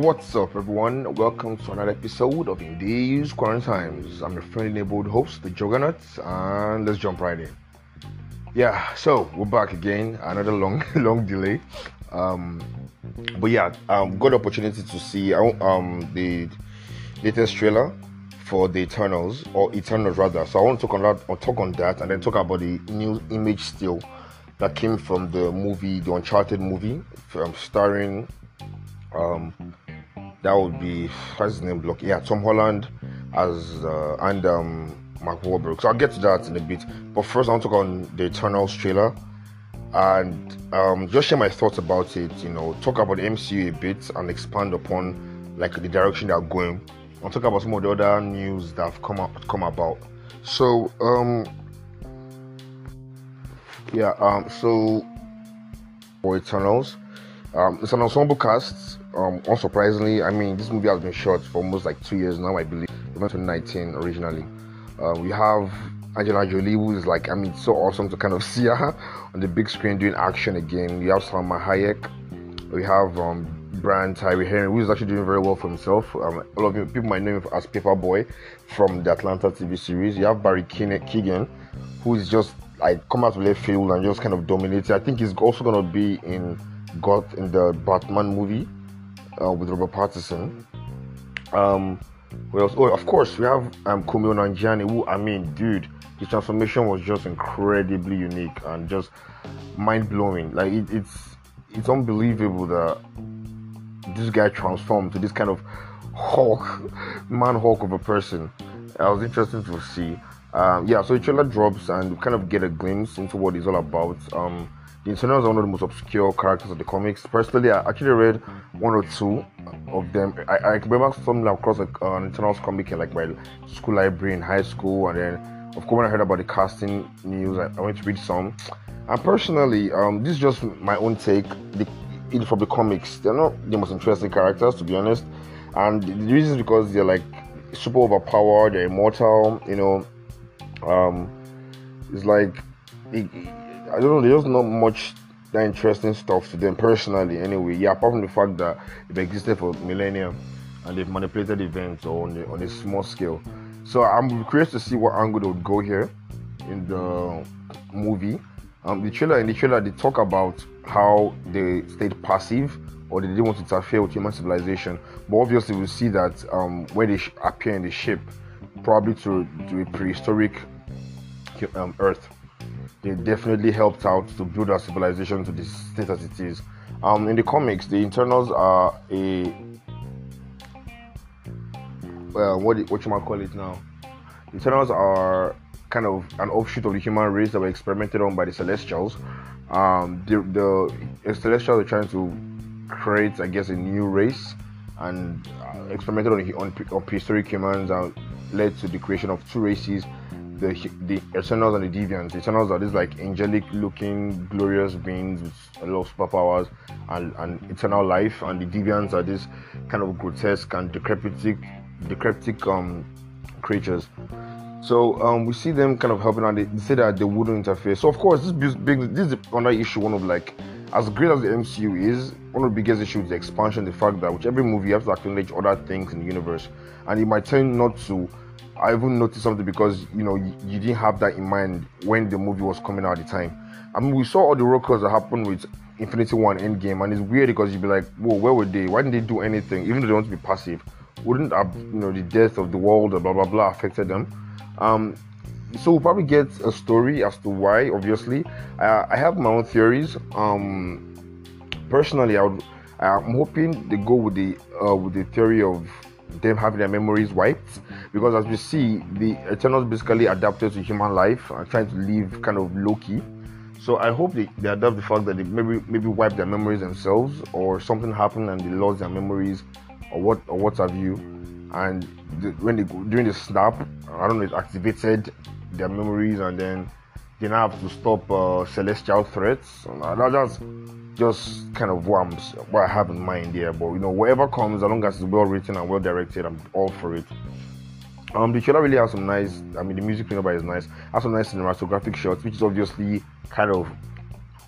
What's up, everyone? Welcome to another episode of In These Quarantines. I'm your friendly neighborhood host, the Juggernaut, and let's jump right in. Yeah, so we're back again. Another long, long delay. Um, but yeah, um, got opportunity to see um the latest trailer for the Eternals or Eternals rather. So I want to talk on that, or talk on that, and then talk about the new image still that came from the movie, the Uncharted movie, um, starring um, that would be what's his name? Block, yeah, Tom Holland as uh, and um, Mark Wahlberg. So I'll get to that in a bit. But first, I want to talk on the Eternals trailer and um, just share my thoughts about it. You know, talk about the MCU a bit and expand upon like the direction they're going. I'll talk about some of the other news that have come up come about. So um, yeah, um, so for Eternals, um, it's an ensemble cast. Um, unsurprisingly, I mean, this movie has been shot for almost like two years now, I believe. Went 2019 originally. Uh, we have Angelina Jolie, who is like, I mean, so awesome to kind of see her on the big screen doing action again. We have Salma Hayek. We have um, Tyree Henry, who is actually doing very well for himself. Um, a lot of people might know him as Paper Boi from the Atlanta TV series. You have Barry Keoghan, who is just like come out of left field and just kind of dominated. I think he's also gonna be in God in the Batman movie uh, with Robert Pattinson. Um, well, oh, of course, we have um, Kumail Nanjiani, who I mean, dude, his transformation was just incredibly unique and just mind blowing. Like it, it's it's unbelievable that this guy transformed to this kind of Hulk, man Hulk of a person. It was interesting to see. Um, yeah, so the trailer drops and we kind of get a glimpse into what it's all about. Um, the Eternals are one of the most obscure characters of the comics. Personally, I actually read one or two of them. I, I remember something across uh, an Eternals comic in like my school library in high school, and then of course when I heard about the casting news, I, I went to read some. And personally, um, this is just my own take. The, in from the comics, they're not the most interesting characters, to be honest. And the reason is because they're like super overpowered, they're immortal, you know. Um, it's like it, I don't know. There's not much that interesting stuff to them personally. Anyway, yeah. Apart from the fact that they've existed for millennia and they've manipulated events on the, on a small scale. So I'm curious to see what angle they would go here in the movie. Um, the trailer in the trailer they talk about how they stayed passive or they didn't want to interfere with human civilization. But obviously, we see that um, when they appear in the ship, probably to, to a prehistoric um, Earth, they definitely helped out to build our civilization to the state as it is. Um, in the comics, the Eternals are a well, what what you might call it now. The are kind of an offshoot of the human race that were experimented on by the Celestials. Um, the, the Celestials are trying to create, I guess, a new race and uh, experimented on, on, on prehistoric humans and led to the creation of two races the the Eternals and the Deviants. The Eternals are these like angelic looking, glorious beings with a lot of superpowers and, and eternal life, and the Deviants are these kind of grotesque and decrepit, decrepit um, creatures. So um, we see them kind of helping out. They say that they wouldn't interfere. So of course, this big this is another issue. One of like as great as the MCU is, one of the biggest issues is the expansion. The fact that with every movie you have to acknowledge other things in the universe, and it might tend not to I even noticed something because you know you, you, didn't have that in mind when the movie was coming out at the time. I mean, we saw all the rockers that happened with Infinity War Endgame, and it's weird because you'd be like, "Whoa, where were they? Why didn't they do anything? Even though they want to be passive, wouldn't have, you know the death of the world, or blah blah blah, affected them?" Um, so we'll probably get a story as to why. Obviously, I have my own theories. Um, personally, I would. I'm hoping they go with the uh, with the theory of them having their memories wiped because as we see the eternals basically adapted to human life and trying to live kind of low-key so i hope they, they adapt the fact that they maybe maybe wipe their memories themselves or something happened and they lost their memories or what or what have you and the, when they during the snap i don't know it activated their memories and then they now have to stop uh, celestial threats and that's just kind of what, what I have in mind there. But you know, whatever comes, as long as it's well written and well directed, I'm all for it. Um, the trailer really has some nice. I mean, the music playing by is nice. Has some nice cinematographic shots, which is obviously kind of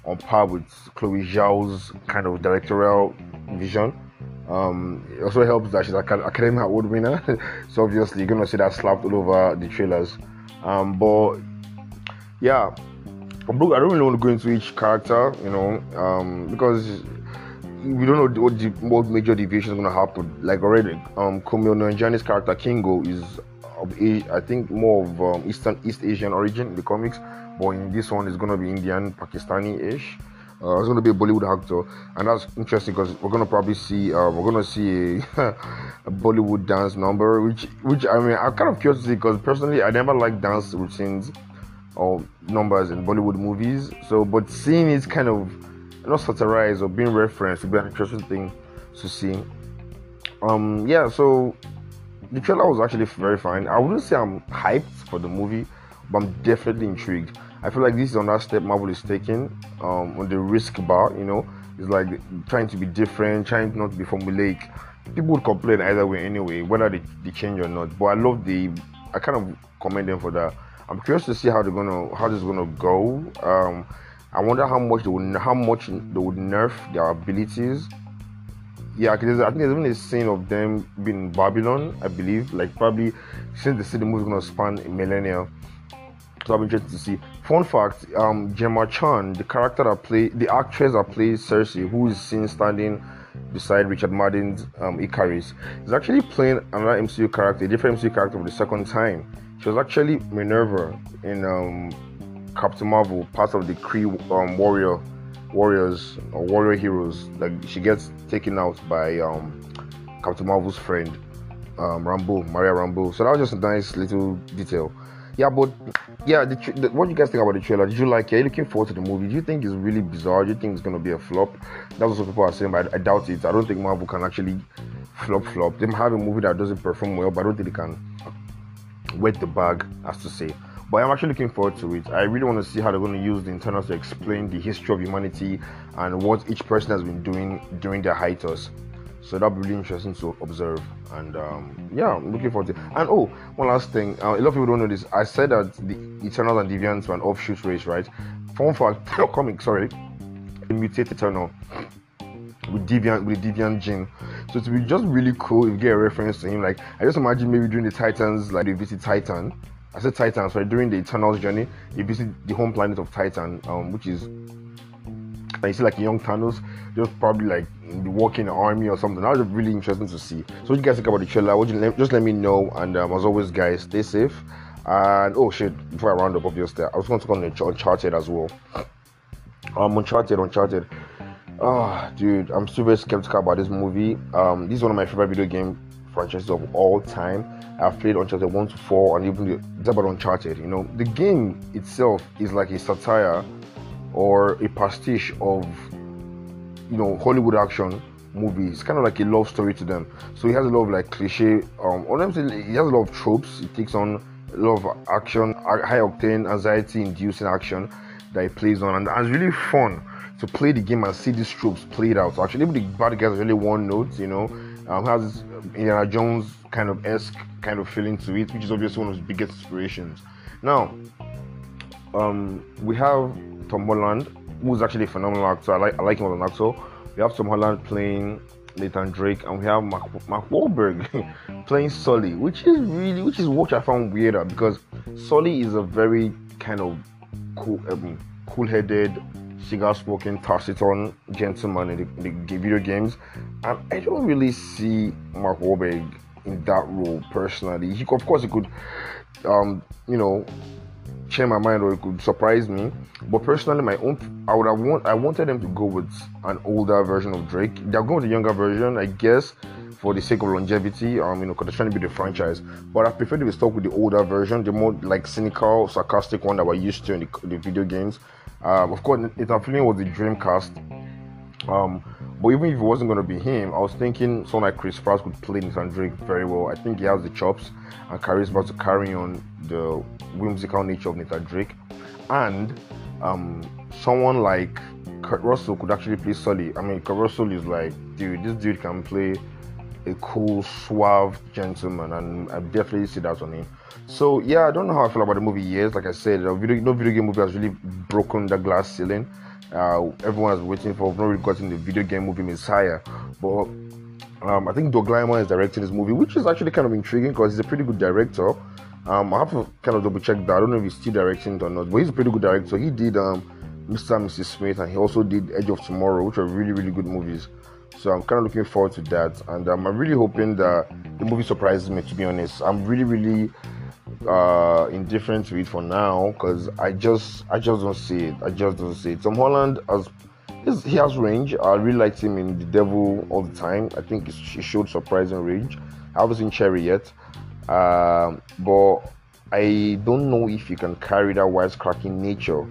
on par with Chloe Zhao's kind of directorial vision. Um, it also helps that she's an Academy Award winner, so obviously you're gonna see that slapped all over the trailers. Um, but yeah, I don't really want to go into each character, you know, um, because we don't know what, the, what major deviation is going to happen. Like already, um, Kumail Nanjiani's character Kingo is of I think more of um, Eastern East Asian origin in the comics, but in this one it's going to be Indian Pakistani-ish. Uh, it's going to be a Bollywood actor, and that's interesting because we're going to probably see uh, we're to see a, a, Bollywood dance number, which which I mean I'm kind of curious because personally I never like dance routines or numbers in Bollywood movies. So, but seeing it kind of not satirized or being referenced would be an interesting thing to see. Um, yeah, so the trailer was actually very fine. I wouldn't say I'm hyped for the movie, but I'm definitely intrigued. I feel like this is another step Marvel is taking um, on the risk bar. You know, it's like trying to be different, trying not to be formulaic. People would complain either way anyway, whether they, they change or not. But I love the, I kind of commend them for that. I'm curious to see how they're gonna how this is gonna go. Um, I wonder how much they would how much they would nerf their abilities. Yeah, because I think there's even a scene of them being in Babylon, I believe. Like probably since the city movie is gonna span a millennia. So I'm interested to see. Fun fact: um, Gemma Chan, the character that play the actress that plays Sersi, who is seen standing beside Richard Madden's um, Ikaris, is actually playing another MCU character, a different MCU character for the second time. She was actually Minerva in um, Captain Marvel, part of the Kree um, warrior warriors or warrior heroes. Like she gets taken out by um, Captain Marvel's friend, um, Rambeau, Maria Rambeau. So that was just a nice little detail. Yeah, but yeah, the, the, what do you guys think about the trailer? Did you like it? Are you looking forward to the movie? Do you think it's really bizarre? Do you think it's gonna be a flop? That's what people are saying, but I, I doubt it. I don't think Marvel can actually flop flop. They have a movie that doesn't perform well, but I don't think they can wet the bag, as to say. But I'm actually looking forward to it. I really want to see how they're going to use the Eternals to explain the history of humanity and what each person has been doing during their hiatus. So that'll be really interesting to observe. And um, yeah, I'm looking forward to it. And oh, one last thing. Uh, a lot of people don't know this. I said that the Eternals and Deviants were an offshoot race, right? Fun fact, comic, sorry, A mutate Eternal with Deviant with Deviant gene. So it would be just really cool if you get a reference to him. Like I just imagine maybe during the Titans, like they visit Titan. I said Titan, sorry, during the Eternals journey, you visit the home planet of Titan, um, which is and you see like young Thanos, just probably like the walking an army or something. That was really interesting to see. So what you guys think about the trailer? Would you let, just let me know. And um, as always, guys, stay safe. And oh shit, before I round up, obviously, I was going to talk on the Uncharted as well. Um, Uncharted, Uncharted. Oh, dude, I'm super skeptical about this movie. Um, this is one of my favorite video game franchises of all time. I've played Uncharted 1 to 4 and even the about Uncharted. You know, the game itself is like a satire or a pastiche of, you know, Hollywood action movies. Kind of like a love story to them. So it has a lot of like cliche, um, or let me say, it has a lot of tropes. It takes on a lot of action, high octane, anxiety inducing action that it plays on, and it's really fun to play the game and see these tropes played out. So actually, even the bad guys really one note, you know, um, has this Indiana Jones kind of esque kind of feeling to it, which is obviously one of his biggest inspirations. Now, um, we have Tom Holland, who's actually a phenomenal actor. I like I like him as an actor. We have Tom Holland playing Nathan Drake, and we have Mark, Mark Wahlberg playing Sully, which is really which is what I found weirder because Sully is a very kind of cool, um, cool-headed cigar smoking, taciturn gentleman in the, the, video games, and I don't really see Mark Wahlberg in that role personally. He, could of course, he could, um, you know, change my mind or it could surprise me. But personally, my own, I would have want, I wanted them to go with an older version of Drake. They're going with a younger version, I guess, for the sake of longevity. Um, you know, because they're trying to be the franchise. But I prefer to be stuck with the older version, the more like cynical, sarcastic one that we're used to in the, the video games. Um, of course, Nathan was the Dreamcast. Um, but even if it wasn't going to be him, I was thinking someone like Chris Pratt could play Nathan Drake very well. I think he has the chops and charisma to carry on the whimsical nature of Nathan Drake. And um, someone like Kurt Russell could actually play Sully. I mean, Kurt Russell is like, dude, this dude can play a cool, suave gentleman, and I definitely see that on him. So yeah, I don't know how I feel about the movie yet. Like I said, video, no video game movie has really broken the glass ceiling. Uh, everyone is waiting for. not really gotten the video game movie Messiah, but Um, I think Doug Liman is directing this movie, which is actually kind of intriguing because he's a pretty good director. Um, I have to kind of double check that. I don't know if he's still directing it or not, but he's a pretty good director. He did um, Mr. and Mrs. Smith, and he also did Edge of Tomorrow, which are really, really good movies. So I'm kind of looking forward to that, and um, I'm really hoping that the movie surprises me. To be honest, I'm really, really uh, indifferent to it for now because I just, I just don't see it. I just don't see it. Tom Holland has, he has range. I really liked him in The Devil all the time. I think he showed surprising range. I haven't seen Cherry yet, um, but I don't know if he can carry that wisecracking nature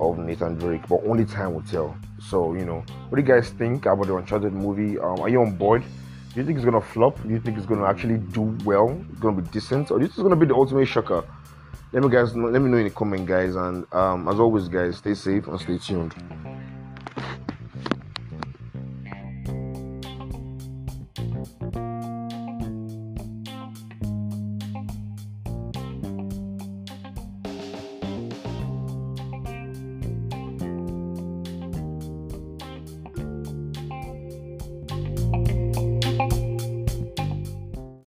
of Nathan Drake, but only time will tell. So, you know, what do you guys think about the Uncharted movie? Um, are you on board? Do you think it's gonna flop? Do you think it's gonna actually do well? It's gonna be decent, or think it's gonna be the ultimate shocker? Let me guys know, let me know in the comment, guys. And um, as always, guys, stay safe and stay tuned.